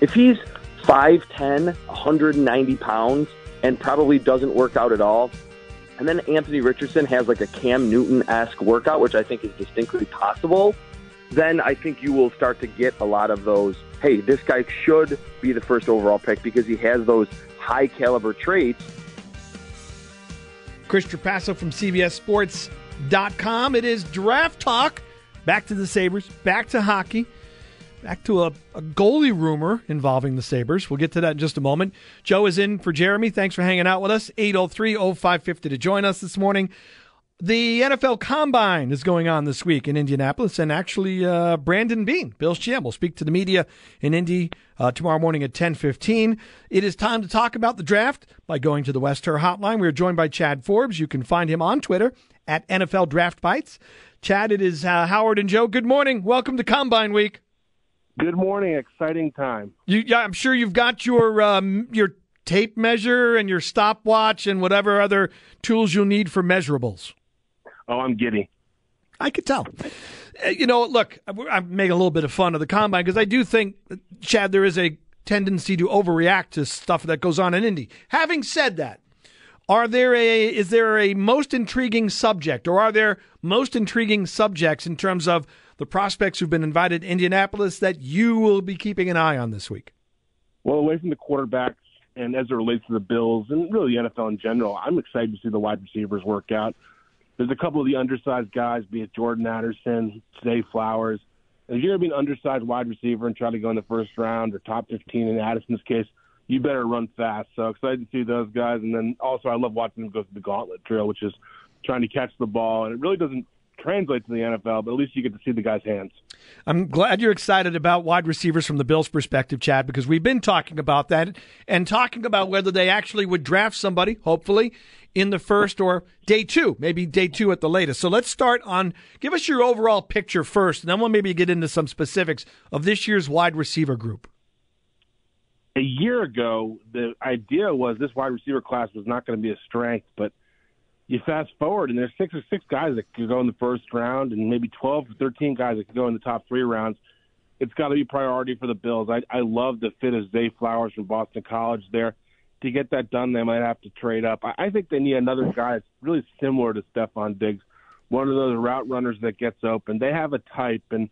If he's 5'10, 190 pounds, and probably doesn't work out at all, and then Anthony Richardson has like a Cam Newton esque workout, which I think is distinctly possible, then I think you will start to get a lot of those. Hey, this guy should be the first overall pick because he has those high caliber traits. Chris Trapasso from CBSSports.com. It is draft talk. Back to the Sabres, back to hockey. Back to a, a, goalie rumor involving the Sabres. We'll get to that in just a moment. Joe is in for Jeremy. Thanks for hanging out with us. 803 0550 to join us this morning. The NFL Combine is going on this week in Indianapolis, and actually, uh, Brandon Beane, Bill's GM, will speak to the media in Indy uh, tomorrow morning at 10:15. It is time to talk about the draft by going to the West Her Hotline. We are joined by Chad Forbes. You can find him on Twitter at NFL Draft Bites. Chad, it is uh, Howard and Joe. Good morning. Welcome to Combine Week. Good morning. Exciting time. You, yeah, I'm sure you've got your um, your tape measure and your stopwatch and whatever other tools you'll need for measurables. Oh, I'm giddy. I could tell. Uh, you know, look, I'm making a little bit of fun of the combine because I do think, Chad, there is a tendency to overreact to stuff that goes on in Indy. Having said that, are there a is there a most intriguing subject, or are there most intriguing subjects in terms of the prospects who've been invited to Indianapolis that you will be keeping an eye on this week? Well, away from the quarterbacks and as it relates to the Bills and really the NFL in general, I'm excited to see the wide receivers work out there's a couple of the undersized guys, be it Jordan Addison, Zay Flowers. If you're going to be an undersized wide receiver and try to go in the first round or top 15 in Addison's case, you better run fast. So excited to see those guys. And then also, I love watching them go through the gauntlet drill, which is trying to catch the ball. And it really doesn't translate to the NFL, but at least you get to see the guy's hands. I'm glad you're excited about wide receivers from the Bills' perspective, Chad, because we've been talking about that and talking about whether they actually would draft somebody, hopefully, in the first or day two, maybe day two at the latest. So let's start on, give us your overall picture first, and then we'll maybe get into some specifics of this year's wide receiver group. A year ago, the idea was this wide receiver class was not going to be a strength, but you fast forward and there's six or six guys that could go in the first round and maybe 12 or 13 guys that could go in the top three rounds. It's got to be priority for the Bills. I, I love the fit of Zay Flowers from Boston College there to get that done, they might have to trade up. I, I think they need another guy that's really similar to Stefon Diggs, one of those route runners that gets open. They have a type, and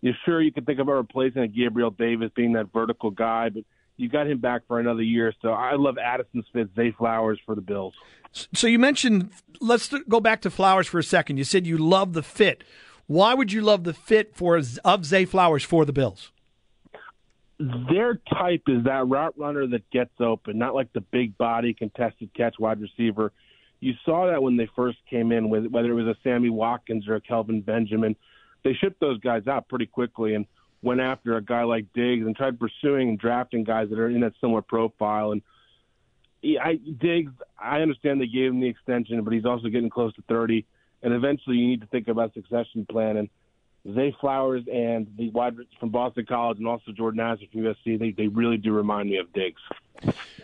you're sure you can think about replacing a Gabriel Davis being that vertical guy, but you got him back for another year. So I love Addison fit, Zay Flowers for the Bills. So you mentioned, let's go back to Flowers for a second. You said you love the fit. Why would you love the fit for of Zay Flowers for the Bills? their type is that route runner that gets open, not like the big body contested catch wide receiver. You saw that when they first came in, with whether it was a Sammy Watkins or a Kelvin Benjamin. They shipped those guys out pretty quickly and went after a guy like Diggs and tried pursuing and drafting guys that are in that similar profile. And I, Diggs, I understand they gave him the extension, but he's also getting close to 30. And eventually you need to think about succession plan. And Zay Flowers and the wide from Boston College and also Jordan Addison from USC, they, they really do remind me of Diggs.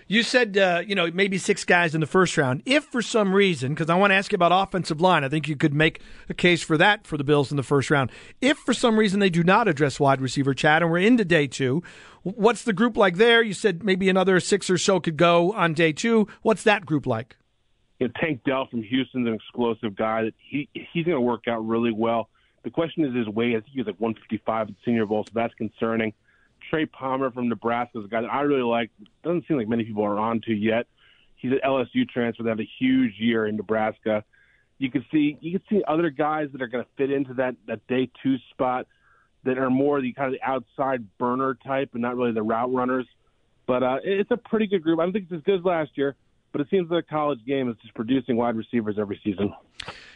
You said, uh, you know, maybe six guys in the first round. If for some reason, because I want to ask you about offensive line, I think you could make a case for that for the Bills in the first round. If for some reason they do not address wide receiver Chad and we're into day two, what's the group like there? You said maybe another six or so could go on day two. What's that group like? You know, Tank Dell from Houston's an explosive guy that he he's going to work out really well. The question is his weight. I think he was like 155 at Senior Bowl, so that's concerning. Trey Palmer from Nebraska is a guy that I really like. Doesn't seem like many people are on to yet. He's an LSU transfer that had a huge year in Nebraska. You can see you can see other guys that are going to fit into that that day two spot that are more the kind of the outside burner type and not really the route runners. But uh, it's a pretty good group. I don't think it's as good as last year, but it seems like college game is just producing wide receivers every season.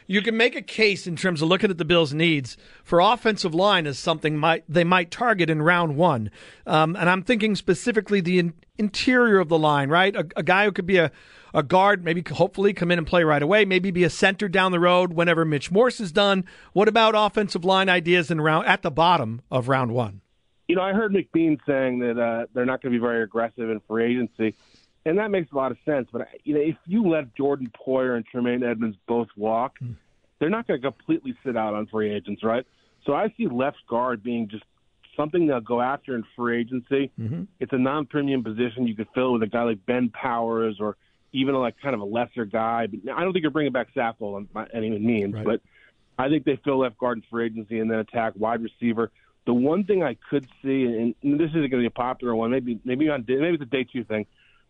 you can make a case in terms of looking at the Bills' needs for offensive line as something might they might target in round one, um, and I'm thinking specifically the in, interior of the line, right? A, a guy who could be a a guard, maybe hopefully come in and play right away, maybe be a center down the road whenever Mitch Morse is done. What about offensive line ideas in round at the bottom of round one? You know, I heard McBean saying that uh, they're not going to be very aggressive in free agency, and that makes a lot of sense. But you know, if you let Jordan Poyer and Tremaine Edmunds both walk, hmm. they're not going to completely sit out on free agents, right? So I see left guard being just something they'll go after in free agency. Mm-hmm. It's a non-premium position you could fill with a guy like Ben Powers or even like kind of a lesser guy. But I don't think you're bringing back Saffold by any means, right. but I think they fill left guard in free agency and then attack wide receiver. The one thing I could see, and this isn't going to be a popular one, maybe maybe on maybe it's a day two thing,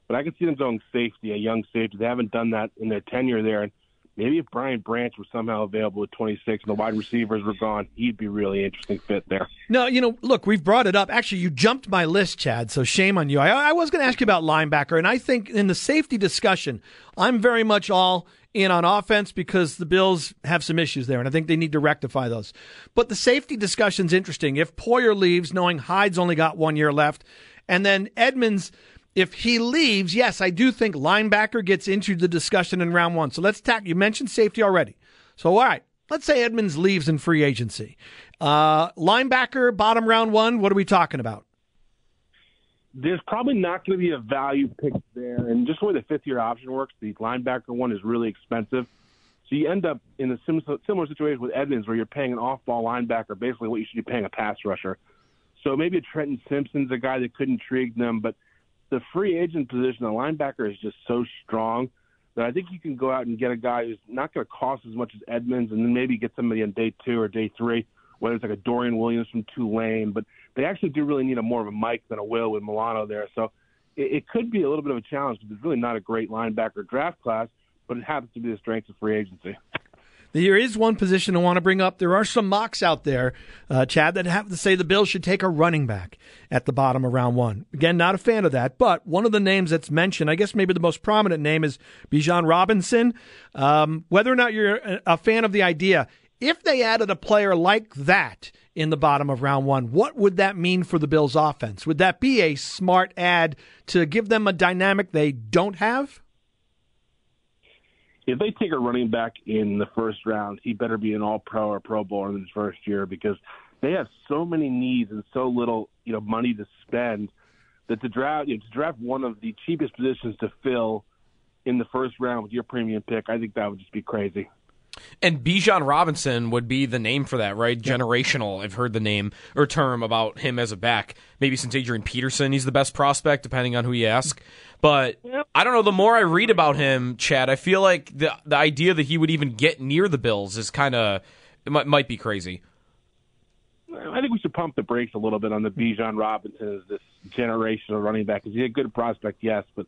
but I could see them going safety, a young safety. They haven't done that in their tenure there, and maybe if Brian Branch was somehow available at 26 and the wide receivers were gone, he'd be really interesting fit there. No, you know, look, we've brought it up. Actually, you jumped my list, Chad, so shame on you. I, I was going to ask you about linebacker, and I think in the safety discussion, I'm very much all in on offense because the Bills have some issues there, and I think they need to rectify those. But the safety discussion's interesting. If Poyer leaves, knowing Hyde's only got one year left, and then Edmunds – if he leaves, yes, I do think linebacker gets into the discussion in round one. So let's tack. You mentioned safety already. So all right, let's say Edmunds leaves in free agency. Uh, linebacker, bottom round one. What are we talking about? There's probably not going to be a value pick there, and just the way the fifth year option works, the linebacker one is really expensive. So you end up in a similar situation with Edmunds where you're paying an off-ball linebacker basically what you should be paying a pass rusher. So maybe a Trenton Simpson's a guy that could intrigue them, but the free agent position, the linebacker is just so strong that I think you can go out and get a guy who's not going to cost as much as Edmunds, and then maybe get somebody on day two or day three, whether it's like a Dorian Williams from Tulane. But they actually do really need a more of a Mike than a Will with Milano there. So it, it could be a little bit of a challenge because it's really not a great linebacker draft class, but it happens to be the strength of free agency. There is one position I want to bring up. There are some mocks out there, uh, Chad, that have to say the Bills should take a running back at the bottom of round one. Again, not a fan of that, but one of the names that's mentioned, I guess maybe the most prominent name is Bijan Robinson. Um, whether or not you're a fan of the idea, if they added a player like that in the bottom of round one, what would that mean for the Bills' offense? Would that be a smart ad to give them a dynamic they don't have? If they take a running back in the first round, he better be an All Pro or Pro Bowler in his first year because they have so many needs and so little, you know, money to spend that to draft you know, to draft one of the cheapest positions to fill in the first round with your premium pick, I think that would just be crazy. And Bijan Robinson would be the name for that, right? Generational. I've heard the name or term about him as a back. Maybe since Adrian Peterson, he's the best prospect, depending on who you ask. But I don't know. The more I read about him, Chad, I feel like the the idea that he would even get near the Bills is kind of it might, might be crazy. I think we should pump the brakes a little bit on the Bijan Robinson as this generational running back. Is he a good prospect? Yes, but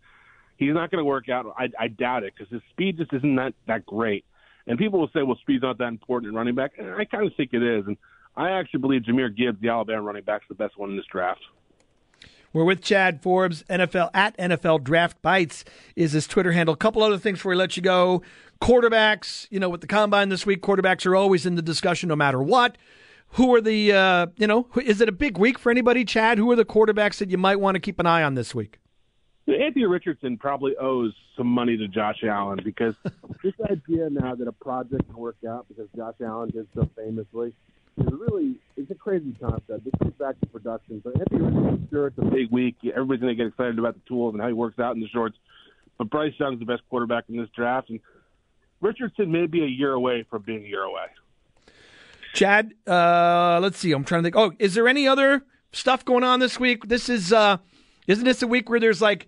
he's not going to work out. I, I doubt it because his speed just isn't that that great. And people will say, well, speed's not that important in running back. And I kind of think it is. And I actually believe Jahmyr Gibbs, the Alabama running back, is the best one in this draft. We're with Chad Forbes, NFL at NFL Draft Bites is his Twitter handle. A couple other things before we let you go. Quarterbacks, you know, with the combine this week, quarterbacks are always in the discussion no matter what. Who are the, uh, you know, is it a big week for anybody, Chad? Who are the quarterbacks that you might want to keep an eye on this week? Anthony Richardson probably owes some money to Josh Allen because this idea now that a project can work out because Josh Allen did so famously is really it's a crazy concept. This comes back to production. So Anthony Richardson, sure, it's a big week. Everybody's going to get excited about the tools and how he works out in the shorts. But Bryce Young's the best quarterback in this draft, and Richardson may be a year away from being a year away. Chad, uh, let's see. I'm trying to think. Oh, is there any other stuff going on this week? This is, uh, isn't this a week where there's like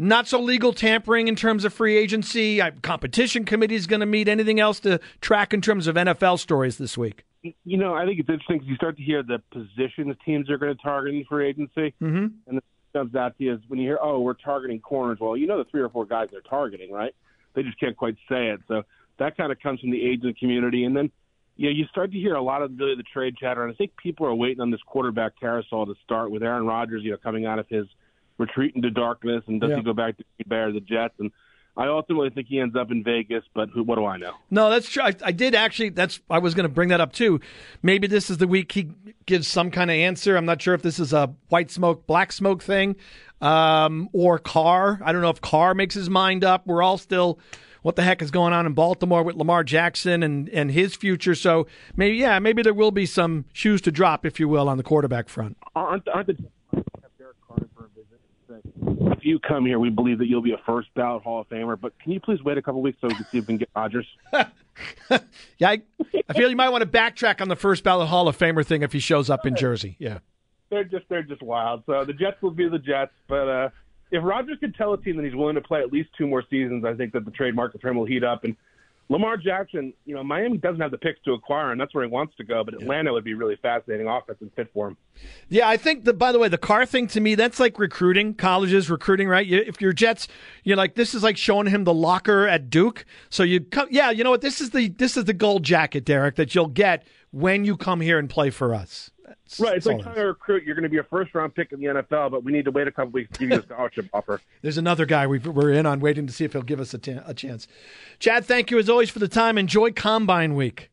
not so legal tampering in terms of free agency. Competition committee is going to meet. Anything else to track in terms of NFL stories this week? You know, I think it's interesting because you start to hear the positions teams are going to target in free agency, mm-hmm. and it comes out to you is when you hear, "Oh, we're targeting corners." Well, you know the three or four guys they're targeting, right? They just can't quite say it. So that kind of comes from the agent community, and then you know, you start to hear a lot of really the trade chatter, and I think people are waiting on this quarterback carousel to start with Aaron Rodgers, you know, coming out of his retreat into darkness, and does yeah. he go back to Bear the Jets? And I ultimately think he ends up in Vegas, but who, what do I know? No, that's true. I, I did actually. That's I was going to bring that up too. Maybe this is the week he gives some kind of answer. I'm not sure if this is a white smoke, black smoke thing, um, or Carr. I don't know if Carr makes his mind up. We're all still. What the heck is going on in Baltimore with Lamar Jackson and, and his future? So maybe, yeah, maybe there will be some shoes to drop, if you will, on the quarterback front. Aren't, aren't the Derek Carter for a If you come here, we believe that you'll be a first ballot Hall of Famer. But can you please wait a couple weeks so we can see if we can get Rodgers? yeah, I, I feel you might want to backtrack on the first ballot Hall of Famer thing if he shows up in Jersey. Yeah, they're just they're just wild. So the Jets will be the Jets, but uh, if Rodgers can tell a team that he's willing to play at least two more seasons, I think that the trade market for him will heat up. And Lamar Jackson, you know, Miami doesn't have the picks to acquire, and that's where he wants to go. But Atlanta would be really fascinating offense and fit for him. Yeah, I think that. By the way, the Carr thing to me, that's like recruiting. Colleges recruiting, right? You, if you're Jets, you're like this is like showing him the locker at Duke. So you come, yeah, you know what? This is the this is the gold jacket, Derek, that you'll get when you come here and play for us. That's, right. It's like trying to recruit. You're going to be a first round pick in the NFL, but we need to wait a couple weeks to give you a scholarship offer. There's another guy we are in on waiting to see if he'll give us a, t- a chance. Chad, thank you as always for the time. Enjoy Combine Week.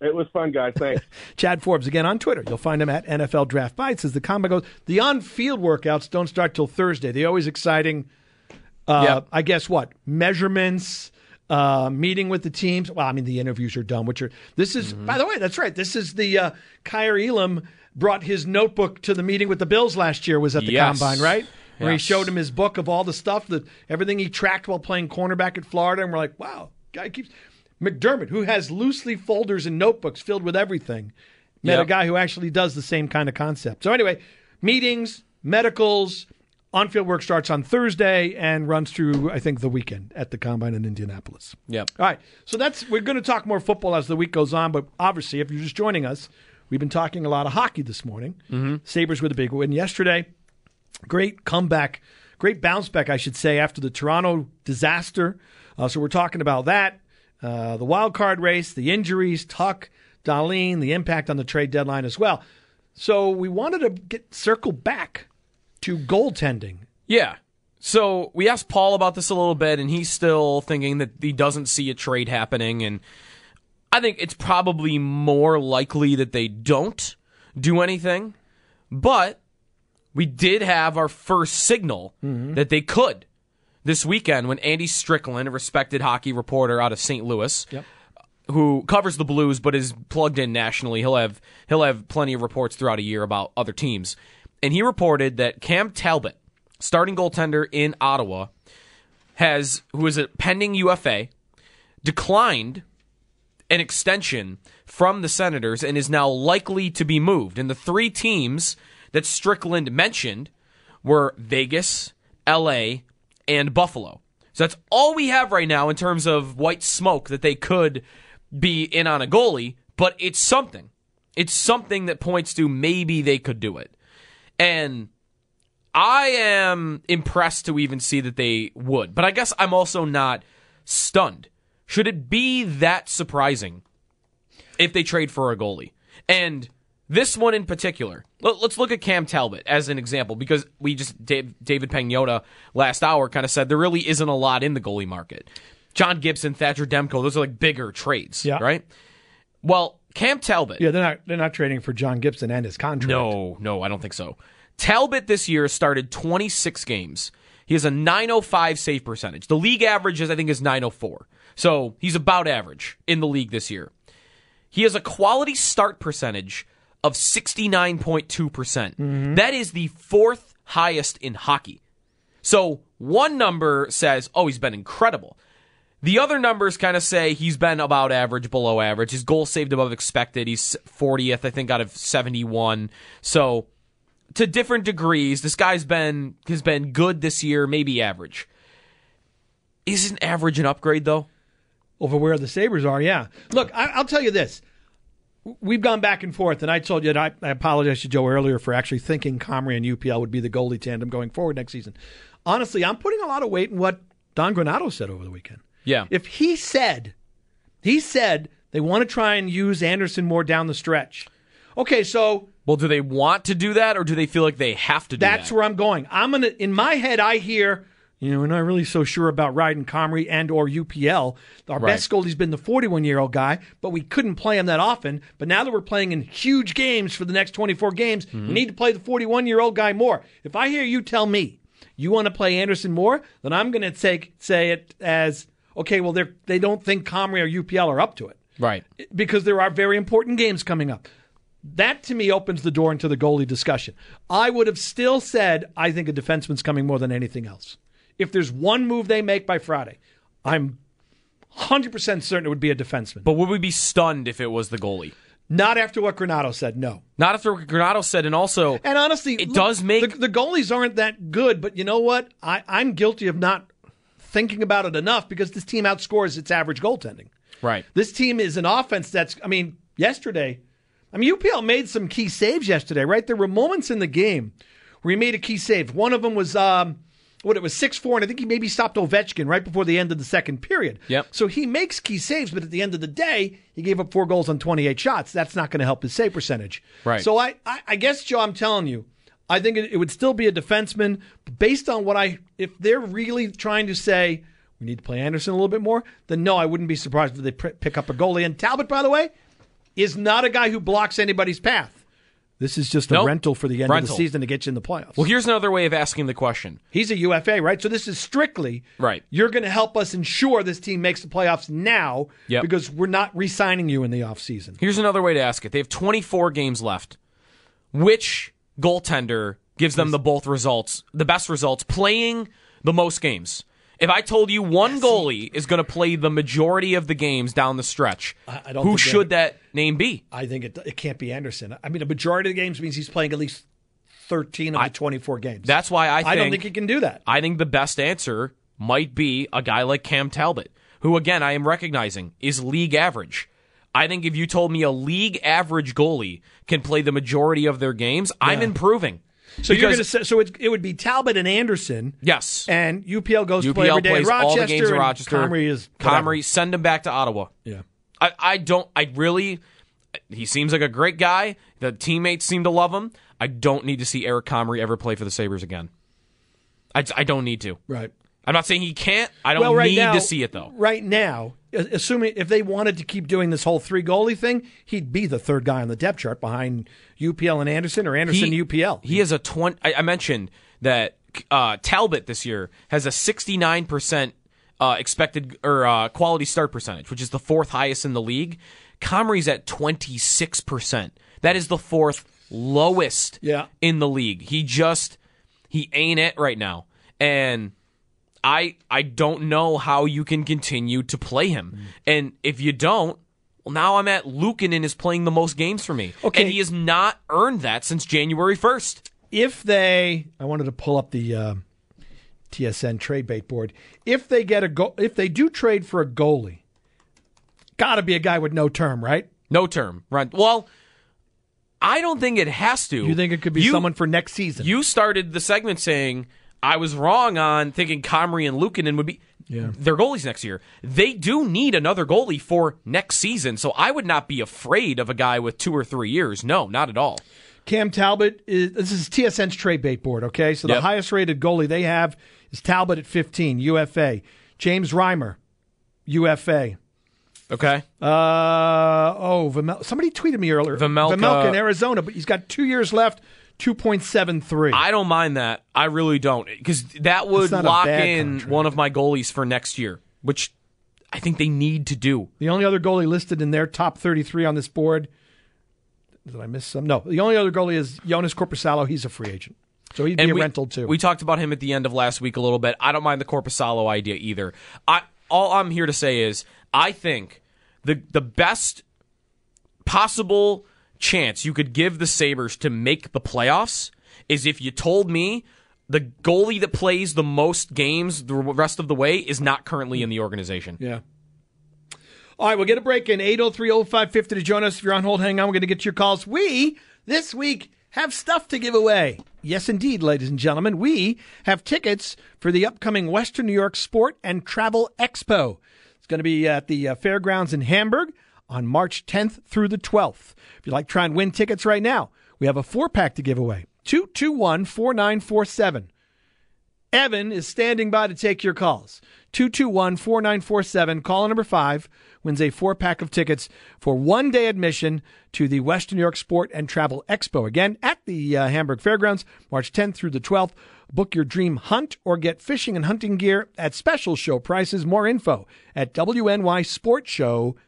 It was fun, guys. Thanks. Chad Forbes, again on Twitter. You'll find him at NFL Draft Bites as the combine goes. The on field workouts don't start till Thursday. They're always exciting. Uh, yep. I guess what? Measurements, uh, meeting with the teams. Well, I mean, the interviews are done, which are, this is, mm-hmm. by the way, that's right. This is the uh, Kaiir Elam brought his notebook to the meeting with the Bills last year was at the yes. combine, right? Where yes. he showed him his book of all the stuff that everything he tracked while playing cornerback at Florida, and we're like, wow, guy keeps McDermott, who has loosely folders and notebooks filled with everything, met yep. a guy who actually does the same kind of concept. So anyway, meetings, medicals, on-field work starts on Thursday and runs through, I think, the weekend at the combine in Indianapolis. Yep. All right. So that's we're going to talk more football as the week goes on, but obviously, if you're just joining us, We've been talking a lot of hockey this morning. Mm-hmm. Sabres with a big win yesterday. Great comeback, great bounce back, I should say, after the Toronto disaster. Uh, so we're talking about that, uh, the wild card race, the injuries, Tuch, Dahlin, the impact on the trade deadline as well. So we wanted to get circle back to goaltending. Yeah. So we asked Paul about this a little bit, and he's still thinking that he doesn't see a trade happening. And I think it's probably more likely that they don't do anything, but we did have our first signal mm-hmm. that they could this weekend when Andy Strickland, a respected hockey reporter out of St. Louis, yep. who covers the Blues but is plugged in nationally, he'll have he'll have plenty of reports throughout a year about other teams, and he reported that Cam Talbot, starting goaltender in Ottawa, has who is a pending UFA, declined an extension from the Senators and is now likely to be moved. And the three teams that Strickland mentioned were Vegas, LA, and Buffalo. So that's all we have right now in terms of white smoke that they could be in on a goalie, but it's something. It's something that points to maybe they could do it. And I am impressed to even see that they would, but I guess I'm also not stunned should it be that surprising if they trade for a goalie? And this one in particular, let's look at Cam Talbot as an example because we just David Pagnotta last hour kind of said there really isn't a lot in the goalie market. John Gibson, Thatcher Demko, those are like bigger trades, yeah. right? Well, Cam Talbot, yeah, they're not they're not trading for John Gibson and his contract. No, no, I don't think so. Talbot this year started 26 games. He has a 905 save percentage. The league average is I think is 904. So he's about average in the league this year. He has a quality start percentage of 69.2%. percent mm hmm That is the fourth highest in hockey. So one number says, oh, he's been incredible. The other numbers kind of say he's been about average, below average. His goal saved above expected. He's 40th, I think, out of 71. So to different degrees, this guy's been has been good this year, maybe average. Isn't average an upgrade though? over where the Sabres are. Yeah. Look, I, will tell you this. We've gone back and forth, and I told you, I, I to Joe earlier for actually thinking Comrie and UPL would be the goalie tandem going forward next season. Honestly, I'm putting a lot of weight in what Don Granato said over the weekend. Yeah. If he said, he said they want to try and use Anderson more down the stretch. Okay, so well, do they want to do that, or do they feel like they have to? do That's that? where I'm going. I'm gonna in my head. I hear You know, we're not really so sure about Ryden Comrie and or UPL. Our Right. best goalie's been the 41 year old guy, but we couldn't play him that often. But now that we're playing in huge games for the next 24 games, Mm-hmm. we need to play the 41 year old guy more. If I hear you tell me you want to play Anderson more, then I'm going to take say it as okay. Well, they they don't think Comrie or UPL are up to it Right. because there are very important games coming up. That to me opens the door into the goalie discussion. I would have still said I think a defenseman's coming more than anything else. If there's one move they make by Friday, I'm 100% certain it would be a defenseman. But would we be stunned if it was the goalie? Not after what Granato said, no. Not after what Granato said, and also And honestly, It does make- the, the goalies aren't that good, but you know what? I, I'm guilty of not thinking about it enough because this team outscores its average goaltending. right. This team is an offense that's, I mean, yesterday, I mean, UPL made some key saves yesterday, right? There were moments in the game where he made a key save. One of them was, um, what it was, 6 4, and I think he maybe stopped Ovechkin right before the end of the second period. Yep. So he makes key saves, but at the end of the day, he gave up four goals on 28 shots. That's not going to help his save percentage. Right. So I, I, I guess, Joe, I'm telling you, I think it, it would still be a defenseman. But based on what I, if they're really trying to say, we need to play Anderson a little bit more, then no, I wouldn't be surprised if they pr- pick up a goalie. And Talbot, by the way, is not a guy who blocks anybody's path. This is just a Nope. rental for the end of the season to get you in the playoffs. Well, here's another way of asking the question. He's a UFA, right? So this is strictly Right. You're going to help us ensure this team makes the playoffs now Yep. because we're not re-signing you in the offseason. Here's another way to ask it. They have 24 games left. Which goaltender gives them the both results, the best results, playing the most games? If I told you one goalie is going to play the majority of the games down the stretch, I- I don't who should that name be? I think it, it can't be Anderson. I mean, a majority of the games means he's playing at least 13 of the 24 games. That's why I think I don't think he can do that. I think the best answer might be a guy like Cam Talbot, who again I am recognizing is league average. I think if you told me a league average goalie can play the majority of their games, I'm improving. So you're going to so it, it would be Talbot and Anderson. Yes. And UPL goes to play UPL every day plays Rochester. all the games in Rochester. Comrie is whatever. Comrie, send him back to Ottawa. Yeah. I, I don't. I really. He seems like a great guy. The teammates seem to love him. I don't need to see Eric Comrie ever play for the Sabres again. I, I don't need to. Right. I'm not saying he can't. I don't well, right need now, to see it though. Right now, assuming if they wanted to keep doing this whole three goalie thing, he'd be the third guy on the depth chart behind UPL and Anderson or Anderson he, and UPL. He has a 20. I, I mentioned that uh, Talbot this year has a 69 percent uh, expected or uh, quality start percentage, which is the fourth highest in the league. Comrie's at 26 percent. That is the fourth lowest Yeah. in the league. He just he ain't it right now, and. I I don't know how you can continue to play him. Mm. And if you don't, well now I'm at Luukkonen is playing the most games for me. Okay. And he has not earned that since January 1st. if they, I wanted to pull up the uh, TSN trade bait board. If they get a go, if they do trade for a goalie, got to be a guy with no term, right? No term. right? Well, I don't think it has to. You think it could be You- someone for next season? You started the segment saying I was wrong on thinking Comrie and Luukkonen would be Yeah. their goalies next year. They do need another goalie for next season, so I would not be afraid of a guy with two or three years. No, not at all. Cam Talbot is this is TSN's trade bait board. Okay, so the Yep. highest rated goalie they have is Talbot at 15, UFA. James Reimer, UFA. Okay. Uh oh, Vimel- somebody tweeted me earlier. Vejmelka- Vejmelka in Arizona, but he's got two years left, two point seven three. I don't mind that. I really don't because that would lock in contract. one of my goalies for next year, which I think they need to do. The only other goalie listed in their top thirty three on this board. Did I miss some? No, the only other goalie is Joonas Korpisalo. He's a free agent, so he'd be and a we, rental too. We talked about him at the end of last week a little bit. I don't mind the Corpusalo idea either. I all I'm here to say is I think the the best possible chance you could give the Sabres to make the playoffs is if you told me the goalie that plays the most games the rest of the way is not currently in the organization. Yeah. All right, we'll get a break in 803 0550 to join us. If you're on hold, hang on. We're going to get your calls. We, this week, have stuff to give away. Yes, indeed, ladies and gentlemen. We have tickets for the upcoming Western New York Sport and Travel Expo. It's going to be at the uh, fairgrounds in Hamburg on March 10th through the 12th. If you'd like to try and win tickets right now, we have a four pack to give away 221 4947. Evan is standing by to take your calls. 221 4947, caller number five, wins a four pack of tickets for one day admission to the Western New York Sport and Travel Expo. Again, at the uh, Hamburg Fairgrounds, March 10th through the 12th. Book your dream hunt or get fishing and hunting gear at special show prices. More info at WNYSportshow.com.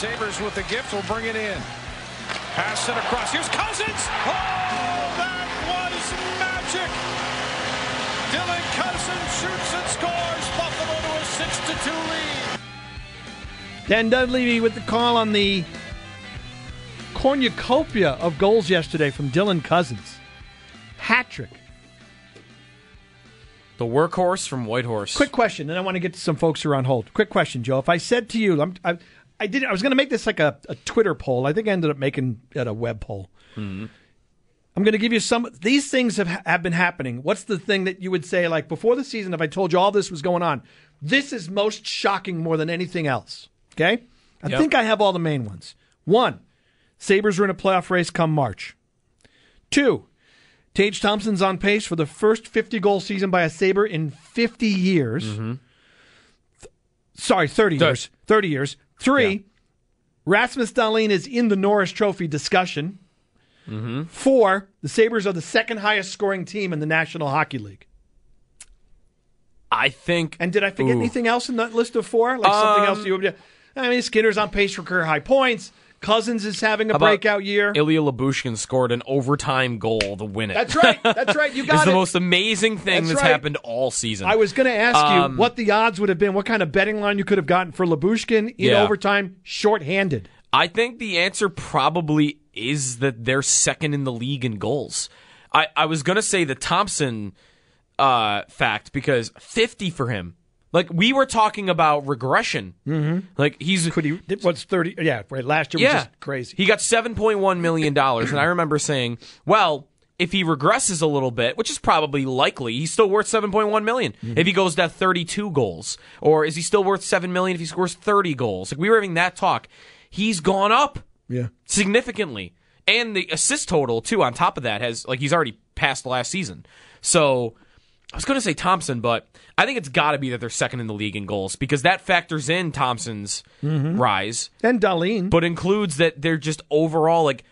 Sabres with the gift will bring it in. Pass it across. Here's Cozens. Oh, that was magic. Dylan Cozens shoots and scores. Buffalo to a 6 to 2 lead. Dan Dunleavy with the call on the cornucopia of goals yesterday from Dylan Cozens. Hat trick. The workhorse from Whitehorse. Quick question, and I want to get to some folks who are on hold. Quick question, Joe. If I said to you, I'm, I, I did. I was going to make this like a, a, Twitter poll. I think I ended up making it a web poll. Mm-hmm. I'm going to give you some. These things have have been happening. What's the thing that you would say like before the season? If I told you all this was going on, this is most shocking more than anything else. Okay, I yep. think I have all the main ones. One, Sabres are in a playoff race come March. Two, Tage Thompson's on pace for the first 50 goal season by a Sabre in 50 years. Mm-hmm. Th- sorry, 30 Th- years. 30 years. Three, yeah. Rasmus Dahlin is in the Norris Trophy discussion. Mm-hmm. Four, the Sabres are the second highest scoring team in the National Hockey League. I think. And did I forget ooh. anything else in that list of four? Like um, something else you would. I mean, Skinner's on pace for career high points. Cozens is having a breakout year. Ilya Lyubushkin scored an overtime goal to win it. That's right. That's right. You got it. it's it. the most amazing thing that's, that's right. happened all season. I was going to ask um, you what the odds would have been, what kind of betting line you could have gotten for Lyubushkin in yeah. overtime, shorthanded. I think the answer probably is that they're second in the league in goals. I, I was going to say the Thompson uh, fact because 50 for him like we were talking about regression. Mm-hmm. Like he's could he what's thirty? Yeah, right. Last year was yeah, just crazy. He got seven point one million dollars, and I remember saying, "Well, if he regresses a little bit, which is probably likely, he's still worth seven point one million. Mm-hmm. If he goes to thirty two goals, or is he still worth seven million if he scores thirty goals? Like we were having that talk. He's gone up, yeah, significantly, and the assist total too. On top of that, has like he's already passed last season. So I was going to say Thompson, but I think it's got to be that they're second in the league in goals because that factors in Thompson's mm-hmm. rise and Dahlin, but includes that they're just overall like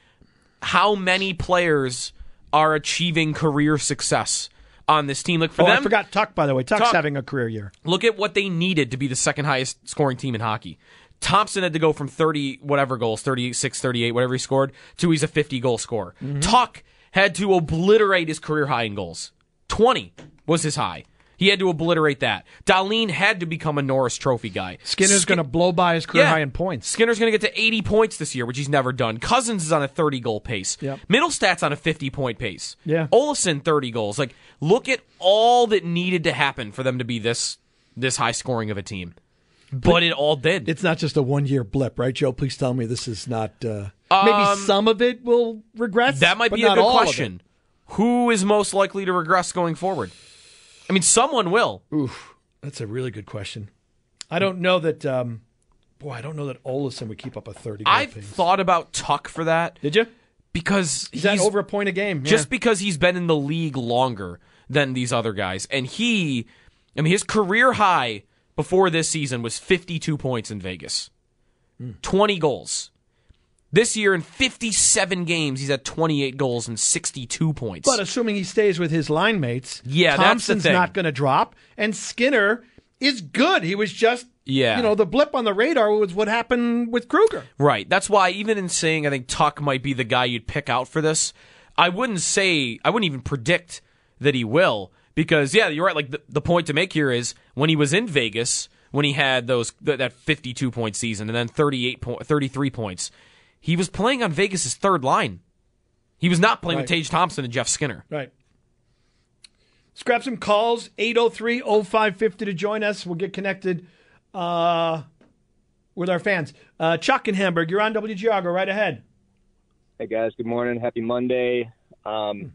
how many players are achieving career success on this team. Like for oh, them, I forgot Tuch by the way. Tuch's Tuch, having a career year. Look at what they needed to be the second highest scoring team in hockey. Thompson had to go from 30 whatever goals, 36, 38, whatever he scored, to he's a 50 goal scorer. mm hmm Tuch had to obliterate his career high in goals. 20 was his high. He had to obliterate that. Dahlin had to become a Norris Trophy guy. Skinner's Skin- going to blow by his career Yeah. high in points. Skinner's going to get to 80 points this year, which he's never done. Cozens is on a 30 goal pace. Yep. Mittelstadt's on a 50 point pace. Yeah. Olofsson 30 goals. Like look at all that needed to happen for them to be this this high scoring of a team. But it all did. It's not just a one year blip, right, Joe? Please tell me this is not. Uh, maybe some of it will regress. Um, That might be a good all of it. question. Who is most likely to regress going forward? I mean, someone will. Oof, that's a really good question. I don't know that. Um, boy, I don't know that Olison would keep up a thirty. I've thought about Tuch for that Did you? because He's, over a point a game. just because he's been in the league longer than these other guys, and he, I mean, his career high before this season was 52 points in Vegas, Hmm. 20 goals. This year in 57 games, he's had 28 goals and 62 points. But assuming he stays with his line mates, Yeah, Thompson's not going to drop, and Skinner is good. He was just, Yeah. you know, the blip on the radar was what happened with Krueger. Right. That's why even in saying I think Tuch might be the guy you'd pick out for this, I wouldn't say I wouldn't even predict that he will because yeah, you're right. Like the, the point to make here is when he was in Vegas, when he had those th- that 52 point season and then 38 point, 33 points, he was playing on Vegas's third line. He was not playing with Right. Tage Thompson and Jeff Skinner. Right. Let's grab some calls. 803 0550 to join us. We'll get connected uh, with our fans. Uh, Chuck in Hamburg, you're on WGR. Go right ahead. Hey guys, good morning. Happy Monday. Um,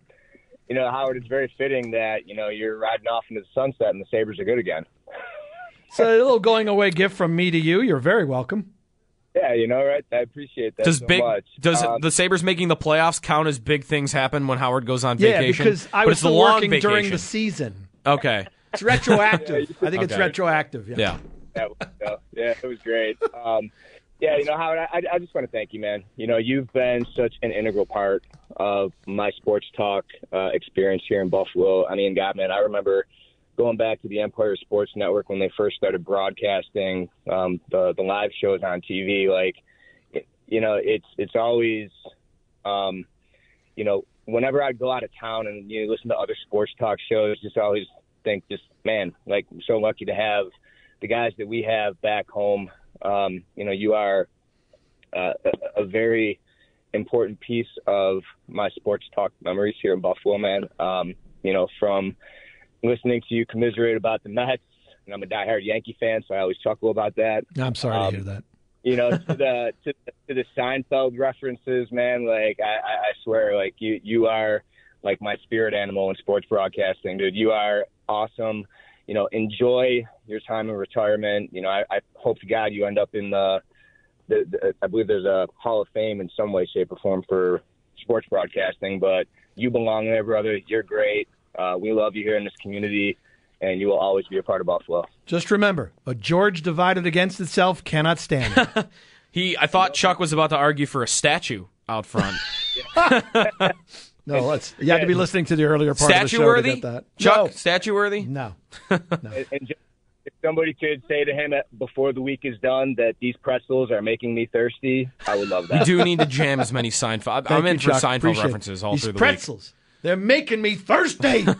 you know, Howard, it's very fitting that you know you're riding off into the sunset and the Sabres are good again. So a little going away gift from me to you. You're very welcome. Yeah, you know, right? I appreciate that Does so big much. does Um, the Sabres making the playoffs count as big things happen when Howard goes on Yeah, vacation? because I but was it's the still long working during the season. Okay. It's retroactive. I think it's retroactive. Yeah. Yeah. that was, uh, yeah, it was great. Um, yeah, you know, Howard, I, I just want to thank you, man. You know, you've been such an integral part of my sports talk uh, experience here in Buffalo. I mean, God, man, I remember going back to the Empire Sports Network when they first started broadcasting um, the the live shows on TV. Like, you know, it's it's always, um, you know, whenever I go out of town and you know, listen to other sports talk shows, just always think, just man, like I'm so lucky to have the guys that we have back home. Um, you know, you are uh, a, a very important piece of my sports talk memories here in Buffalo, man. Um, you know, from listening to you commiserate about the Mets, and I'm a diehard Yankee fan, so I always chuckle about that. I'm sorry Um, to hear that. You know, to the to, to the Seinfeld references, man. Like I, I I swear, like you you are like my spirit animal in sports broadcasting, dude. You are awesome. You know, enjoy your time in retirement. You know, I, I hope to God you end up in the, the, the I believe there's a Hall of Fame in some way, shape, or form for sports broadcasting. But you belong there, brother. You're great. Uh, we love you here in this community, and you will always be a part of Buffalo. Just remember, a George divided against itself cannot stand. it. He, I thought Chuck was about to argue for a statue out front. No, let's. You had to be listening to the earlier part of the show worthy? to get that. Chuck, statue worthy? No, And, and just, if somebody could say to him at, before the week is done that these pretzels are making me thirsty, I would love that. We do need to jam as many Seinfeld. Thank I'm in you, for Chuck. Seinfeld Appreciate references all These through the week. pretzels. They're making me thirsty.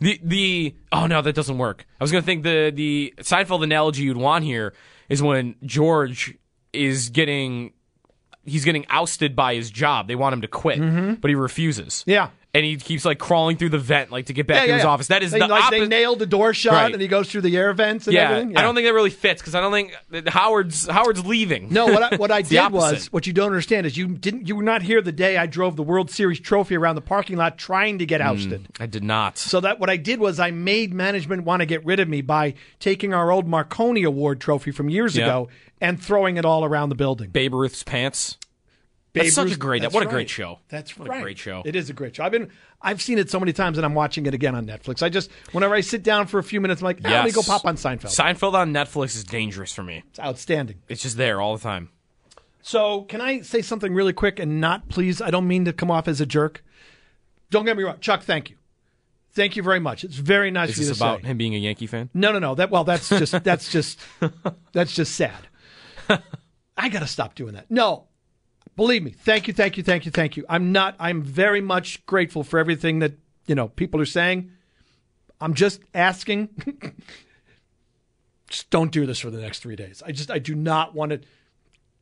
The the oh no, that doesn't work. I was gonna think the the Seinfeld analogy you'd want here is when George is getting he's getting ousted by his job. They want him to quit, but he refuses. Mm-hmm. yeah. And he keeps like crawling through the vent like to get back yeah, to yeah, his yeah. office. That is they, the like they opposite. nailed the door shut Right. and he goes through the air vents and yeah, everything. I don't think that really fits because I don't think Howard's Howard's leaving. No, what I, what I did was what you don't understand is you didn't you were not here the day I drove the World Series trophy around the parking lot trying to get hmm, ousted. I did not. So that what I did was I made management want to get rid of me by taking our old Marconi Award trophy from years ago and throwing it all around the building. Babe Ruth's pants. Babe That's such a great. What a great show. That's What a great show. It is a great show. I've been I've seen it so many times and I'm watching it again on Netflix. I just whenever I sit down for a few minutes, I'm like, ah, let me go pop on Seinfeld. Seinfeld on Netflix is dangerous for me. it's outstanding. It's just there all the time. So, can I say something really quick and not please? I don't mean to come off as a jerk. Don't get me wrong, Chuck. Thank you, thank you very much. It's very nice Is of you this about say. him being a Yankee fan? No, no, no. That well, that's just that's just that's just sad. I got to stop doing that. No, believe me. Thank you, thank you, thank you, thank you. I'm not. I'm very much grateful for everything that you know people are saying. I'm just asking. just don't do this for the next three days. I just I do not want to.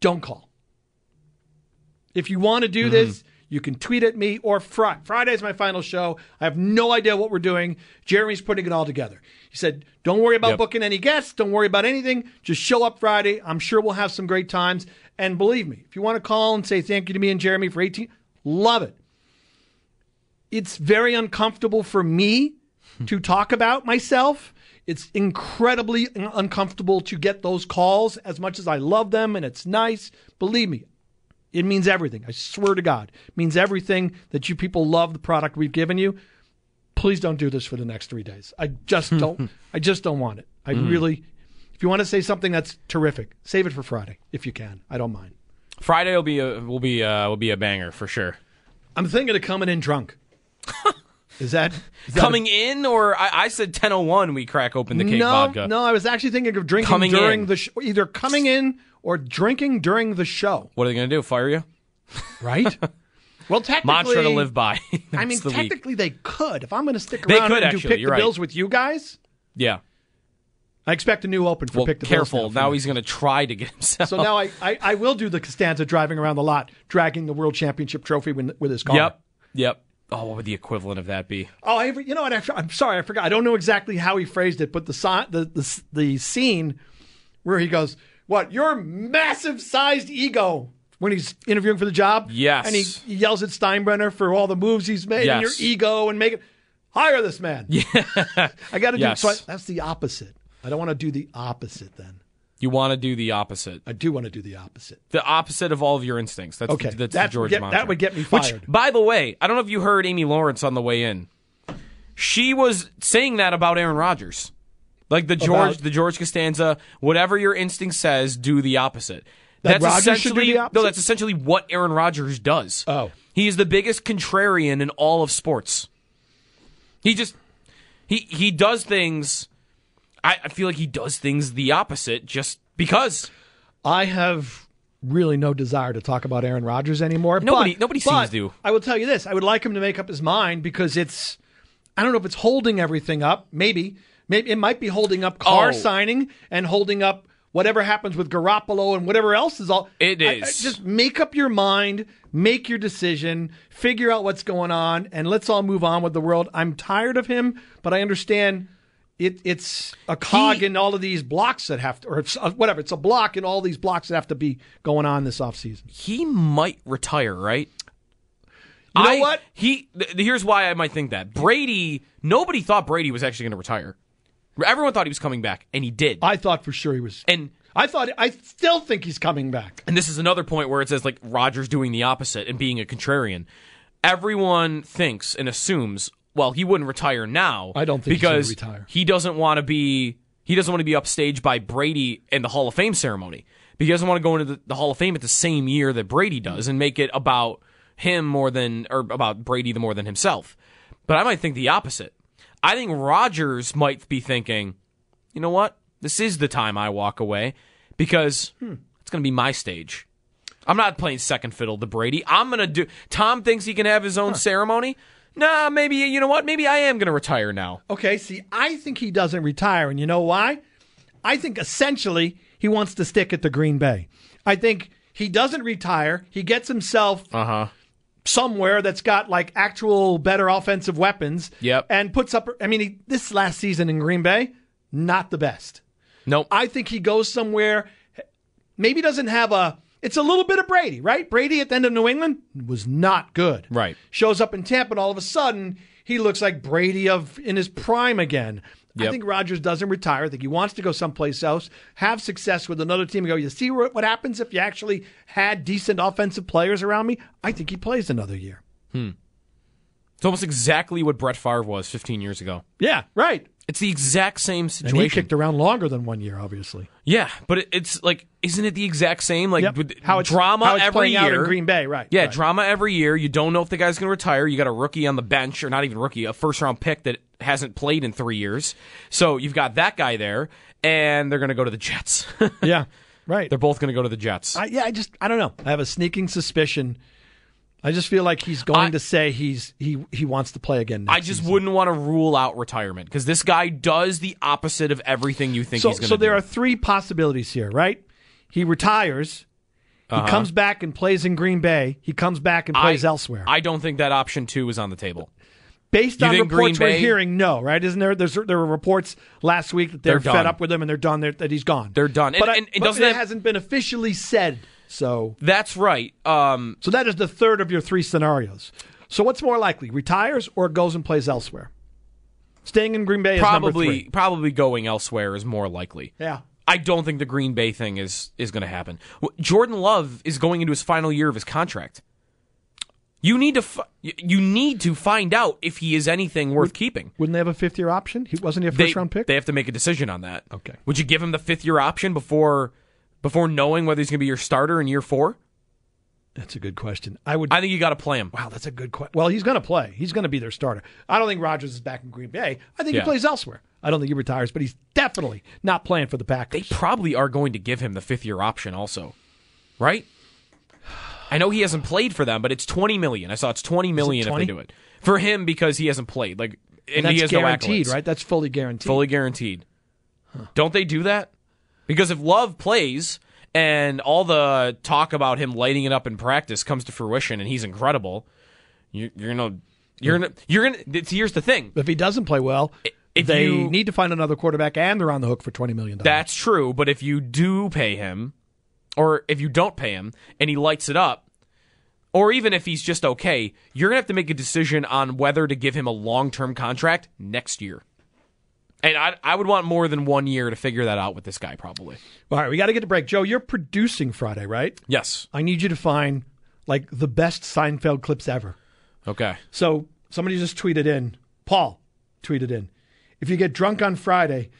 Don't call. If you want to do Mm-hmm. this, you can tweet at me or Fri- Friday's my final show. I have no idea what we're doing. Jeremy's putting it all together. He said, "Don't worry about Yep. booking any guests. Don't worry about anything. Just show up Friday. I'm sure we'll have some great times. And believe me, if you want to call and say thank you to me and Jeremy for 18, love it. It's very uncomfortable for me hmm. to talk about myself. It's incredibly uncomfortable to get those calls as much as I love them and it's nice. Believe me, it means everything. I swear to God. It means everything that you people love the product we've given you. Please don't do this for the next three days. I just don't I just don't want it. I hmm. really if you want to say something that's terrific, save it for Friday if you can. I don't mind. Friday will be a will be uh will be a banger for sure. I'm thinking of coming in drunk. Is that, is that Coming in, or I, I said ten oh one. We crack open the cake no, vodka. No, I was actually thinking of drinking Coming during in. the sh- either coming in or drinking during the show. What are they going to do? Fire you? Right? well, technically, Mantra to live by. I mean, the week. technically, they could. If I'm going to stick around, They could, and do actually. pick You're the right. bills with you guys, Yeah. I expect a new open for Well, pick the careful. for Now he's going to try to get himself. So now I, I, I will do the Costanza driving around the lot, dragging the world championship trophy with, with his car. Yep. Yep. Oh, what would the equivalent of that be? Oh, I, you know what? I, am sorry, I forgot. I don't know exactly how he phrased it, but the the the, the scene where he goes, "What your massive sized ego." When he's interviewing for the job, Yes. and he, yells at Steinbrenner for all the moves he's made and your ego and make it hire this man. Yeah, I got to do. Yes. So I, that's the opposite. I don't want to do the opposite. Then You want to do the opposite. I do want to do the opposite. The opposite of all of your instincts. That's Okay, the, that's that the George get- that would get me Which, fired. by the way, I don't know if you heard Amy Lawrence on the way in. She was saying that about Aaron Rodgers. Like the George, About- the George Costanza, whatever your instinct says, do the opposite. That that's Rodgers should do essentially the opposite? no. That's essentially what Aaron Rodgers does. Oh. he is the biggest contrarian in all of sports. He just he he does things. I, I feel like he does things the opposite just because. I have really no desire to talk about Aaron Rodgers anymore. Nobody- but- nobody seems to. I will tell you this: I would like him to make up his mind because it's. I don't know if it's holding everything up. Maybe, maybe it might be holding up Carr Oh. signing and holding up whatever happens with Garoppolo and whatever else is all. It is I- I- just make up your mind, make your decision, figure out what's going on, and let's all move on with the world. I'm tired of him, but I understand. It, it's a cog He- in all of these blocks that have to, or it's, uh, whatever. It's a block in all these blocks that have to be going on this offseason. he might retire, right? You know I- what? He th- here's why I might think that Brady. Nobody thought Brady was actually going to retire. Everyone thought he was coming back, and he did. I thought for sure he was. and I thought, I still think he's coming back. and this is another point where it says like Rodgers doing the opposite and being a contrarian. Everyone thinks and assumes, well, he wouldn't retire now. I don't think he's because retire. he doesn't want to be he doesn't want to be upstaged by Brady in the Hall of Fame ceremony. But He doesn't want to go into the, the Hall of Fame at the same year that Brady does and make it about him more than or about Brady the more than himself. But I might think the opposite. I think Rodgers might be thinking, you know what? This is the time I walk away because Hmm. it's going to be my stage. I'm not playing second fiddle to Brady. I'm going to do. Tom thinks he can have his own ceremony. Nah, maybe you know what? Maybe I am going to retire now. Okay, see, I think he doesn't retire, and you know why? I think essentially he wants to stick at the Green Bay. I think he doesn't retire. He gets himself Uh huh. somewhere that's got like actual better offensive weapons. Yep. And puts up. I mean, he, this last season in Green Bay, not the best. Nope. I think he goes somewhere. Maybe doesn't have a. It's a little bit of Brady, right? Brady at the end of New England was not good. Right. Shows up in Tampa, and all of a sudden he looks like Brady of in his prime again. I think Rodgers doesn't retire. I think he wants to go someplace else, have success with another team, and go. You see what happens if you actually had decent offensive players around me? I think he plays another year. Hmm. It's almost exactly what Brett Favre was 15 years ago. Yeah, right. It's the exact same And situation. he kicked around longer than one year, obviously. yeah, but it, it's like, isn't it the exact same? Like Yep. with How it's drama how it's every playing out year in Green Bay, right? Yeah, right. drama every year. You don't know if the guy's going to retire. You got a rookie on the bench, or not even rookie, a first round pick that hasn't played in three years. So you've got that guy there, and they're going to go to the Jets. yeah, right. they're both going to go to the Jets. I, yeah, I just I don't know. I have a sneaking suspicion. I just feel like he's going I- to say he's he he wants to play again. Next I just season. wouldn't want to rule out retirement because this guy does the opposite of everything you think So, he's going to so do. there are three possibilities here, right? He retires. He Uh-huh. comes back and plays in Green Bay. He comes back and plays I- elsewhere. I don't think that option two is on the table. Based You on reports Green we're hearing, no, right? Isn't there? There's, there were reports last week that they're, They're fed done. up with him and they're done. They're, that he's gone. They're done. But, And- I- and it but doesn't it hasn't been officially said. So That's right. Um, so that is the third of your three scenarios. So what's more likely? Retires or goes and plays elsewhere? Staying in Green Bay probably probably going elsewhere is more likely. Yeah. I don't think the Green Bay thing is is going to happen. Jordan Love is going into his final year of his contract. You need to fi- you- need to find out if he is anything worth keeping. Wouldn't they have a fifth year option? He wasn't he a They, first round pick. they have to make a decision on that. Okay. Would you give him the fifth year option before before knowing whether he's going to be your starter in year four? That's a good question. I would. I think you got to play him. Wow, that's a good question. Well, he's going to play. He's going to be their starter. I don't think Rodgers is back in Green Bay. I think Yeah. he plays elsewhere. I don't think he retires, but he's definitely not playing for the Packers. They probably are going to give him the fifth year option also, right? I know he hasn't played for them, but it's twenty million. I saw it's twenty million if 20? they do it for him because he hasn't played. Like, and, and that's he has guaranteed, no right? That's fully guaranteed. Fully guaranteed. Don't they do that? Because if Love plays and all the talk about him lighting it up in practice comes to fruition and he's incredible, you, you're gonna, you're gonna, you're gonna. Here's the thing. If he doesn't play well, If they you- need to find another quarterback, and they're on the hook for twenty million dollars. That's true, but if you do pay him, or if you don't pay him and he lights it up, or even if he's just okay, you're gonna have to make a decision on whether to give him a long term contract next year. And I, I would want more than one year to figure that out with this guy, probably. All right, we got to get to break. Joe, you're producing Friday, right? Yes. I need you to find like the best Seinfeld clips ever. Okay. So somebody just tweeted in, Paul tweeted in, if you get drunk on Friday,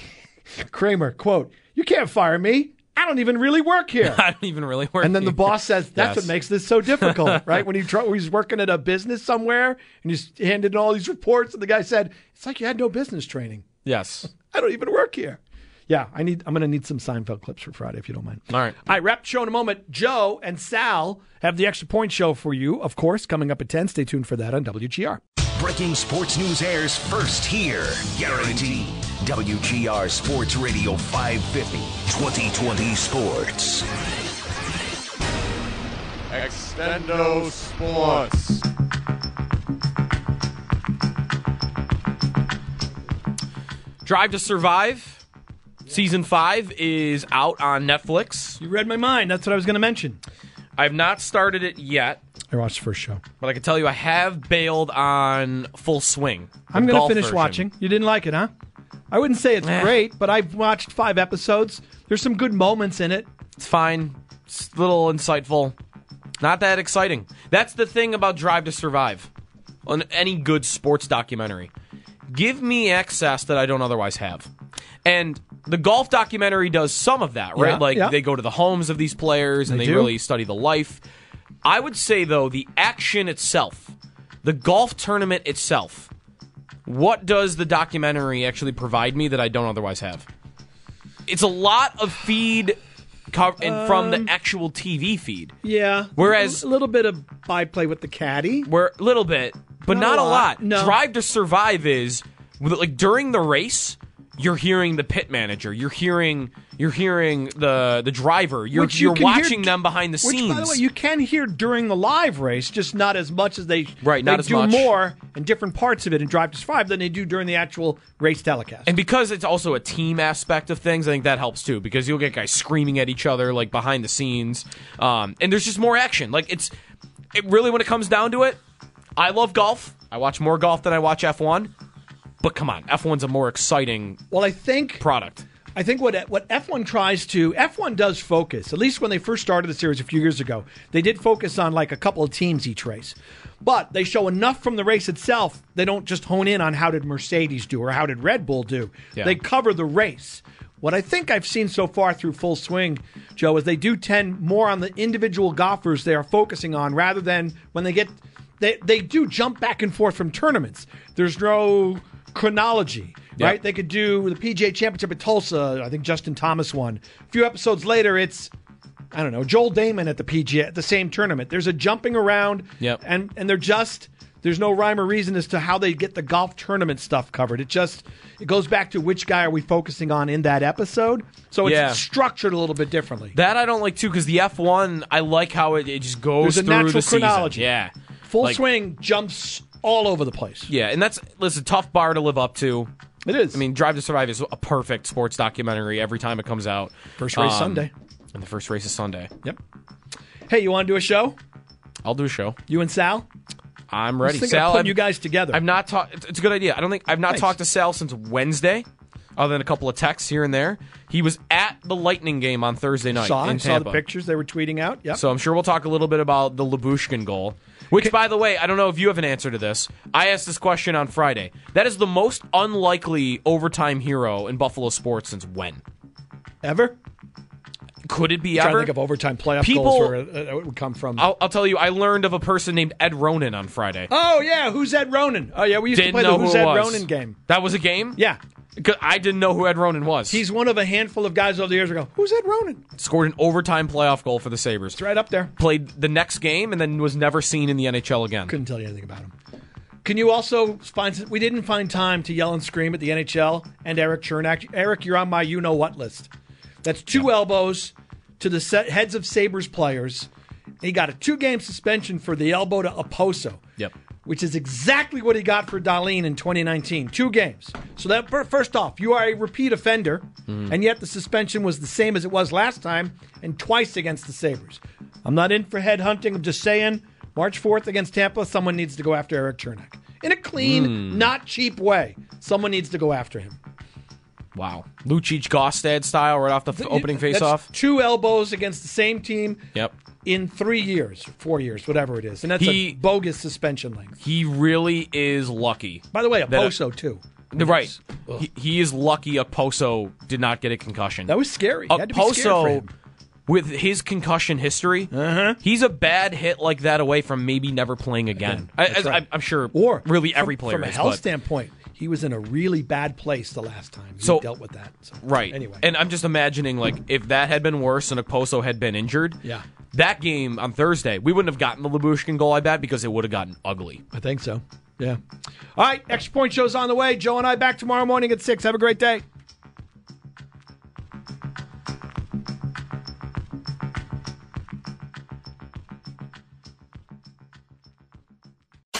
Kramer, quote, you can't fire me. I don't even really work here. I don't even really work. Here. And then the here. boss says, "That's Yes. what makes this so difficult, right?" When he tr- when he's working at a business somewhere and he's handed in all these reports, and the guy said, "It's like you had no business training. Yes. I don't even work here." Yeah, I need. I'm going to need some Seinfeld clips for Friday, if you don't mind. All right. All right, wrap show in a moment. Joe and Sal have the extra point show for you, of course, coming up at 10. Stay tuned for that on WGR. Breaking sports news airs first here. Guaranteed. WGR Sports Radio 550. 2020 Sports. Extendo Sports. Drive to Survive, season five is out on Netflix. You read my mind. That's what I was going to mention. I have not started it yet, I watched the first show. but I can tell you I have bailed on Full Swing. I'm going to finish version. watching. You didn't like it, huh? I wouldn't say it's Eh. great, but I've watched five episodes. There's some good moments in it. It's fine. It's a little insightful. Not that exciting. That's the thing about Drive to Survive on any good sports documentary. Give me access that I don't otherwise have. And the golf documentary does some of that, right? Yeah, like yeah. they go to the homes of these players and They they, really study the life. I would say though, the action itself, the golf tournament itself, what does the documentary actually provide me that I don't otherwise have? It's a lot of feed co- and from Um, the actual TV feed. Yeah. Whereas- a little bit of byplay with the caddy. Where a little bit, but Not a lot, lot. no. Drive to Survive is with- like during the race, you're hearing the pit manager, you're hearing you're hearing the the driver, you're Which you you're can hear watching them behind the Which, scenes. by the way, you can hear during the live race, just not as much as they Right, they not as do much. more in different parts of it in Drive to Survive than they do during the actual race telecast. and because it's also a team aspect of things, I think that helps too. Because you'll get guys screaming at each other like behind the scenes, um, and there's just more action. Like it's it really when it comes down to it, I love golf. I watch more golf than I watch F1. But come on, F1's a more exciting well, I think product. I think what what F1 tries to F1 does focus. At least when they first started the series a few years ago, they did focus on like a couple of teams each race. But they show enough from the race itself. They don't just hone in on how did Mercedes do or how did Red Bull do. Yeah. They cover the race. What I think I've seen so far through Full Swing, Joe, is they do tend more on the individual golfers they are focusing on rather than when they get they they do jump back and forth from tournaments. There's no chronology, Yeah. right? They could do the PGA Championship at Tulsa. I think Justin Thomas won. A few episodes later, it's I don't know, Joel Dahmen at the PGA at the same tournament. There's a jumping around, Yep. and and they're just there's no rhyme or reason as to how they get the golf tournament stuff covered. It just it goes back to which guy are we focusing on in that episode. So it's Yeah. structured a little bit differently. That I don't like too because the F one I like how it, it just goes There's a through natural the season. chronology. Yeah, Full Like- swing jumps all over the place. Yeah, and that's listen tough bar to live up to. It is. I mean, Drive to Survive is a perfect sports documentary every time it comes out. First race Um, Sunday. and the first race is Sunday. Yep. Hey, you want to do a show? I'll do a show. You and Sal? I'm ready. of Sal, putting you guys together. I've not talked. It's a good idea. I don't think I've not Nice. talked to Sal since Wednesday, other than a couple of texts here and there. He was at the Lightning game on Thursday night saw, in saw the pictures they were tweeting out. Yep. So I'm sure we'll talk a little bit about the Lyubushkin goal. Which, by the way, I don't know if you have an answer to this. I asked this question on Friday. That is the most unlikely overtime hero in Buffalo sports since when? Ever? Could it be I'm trying to think of overtime playoff People- goals where uh, it, it would come from. I'll, I'll tell you, I learned of a person named Ed Ronan on Friday. Oh yeah, who's Ed Ronan? Oh yeah, we used Didn't to play the Who's it Ed was. Ronan game. That was a game? Yeah, I didn't know who Ed Ronan was. he's one of a handful of guys over the years ago. Who's Ed Ronan? scored an overtime playoff goal for the Sabres. It's right up there. Played the next game and then was never seen in the NHL again. Couldn't tell you anything about him. Can you also find? We didn't find time to yell and scream at the NHL and Erik Cernak. Erik, you're on my you know what list. That's two elbows to the set, heads of Sabres players. He got a two game suspension for the elbow to Okposo. Yep. Which is exactly what he got for Dahlin in 2019. Two games. So that first off, you are a repeat offender, Mm-hmm. and yet the suspension was the same as it was last time, and twice against the Sabres. I'm not in for head hunting. I'm just saying, March 4th against Tampa, someone needs to go after Erik Cernak in a clean, Hmm. not cheap way. Someone needs to go after him. Wow. Lucic Gostad style right off the f- opening faceoff. Two elbows against the same team Yep. in three years, four years, whatever it is, and that's He- a bogus suspension length. He really is lucky. By the way, That- Okposo too. Right. He, he is lucky Okposo did not get a concussion. That was scary. You had to be scared for Okposo, with his concussion history, Uh-huh. he's a bad hit like that away from maybe never playing again. I, That's as- right. I, am sure Or really from- every player from a is, health but- standpoint, he was in a really bad place the last time he So- dealt with that. So, Right. Anyway, And I'm just imagining, like, if that had been worse and Okposo had been injured, Yeah. that game on Thursday, we wouldn't have gotten the Lyubushkin goal, I bet, because it would have gotten ugly. I think so. Yeah. All right, extra point show's on the way. Joe and I back tomorrow morning at six. Have a great day.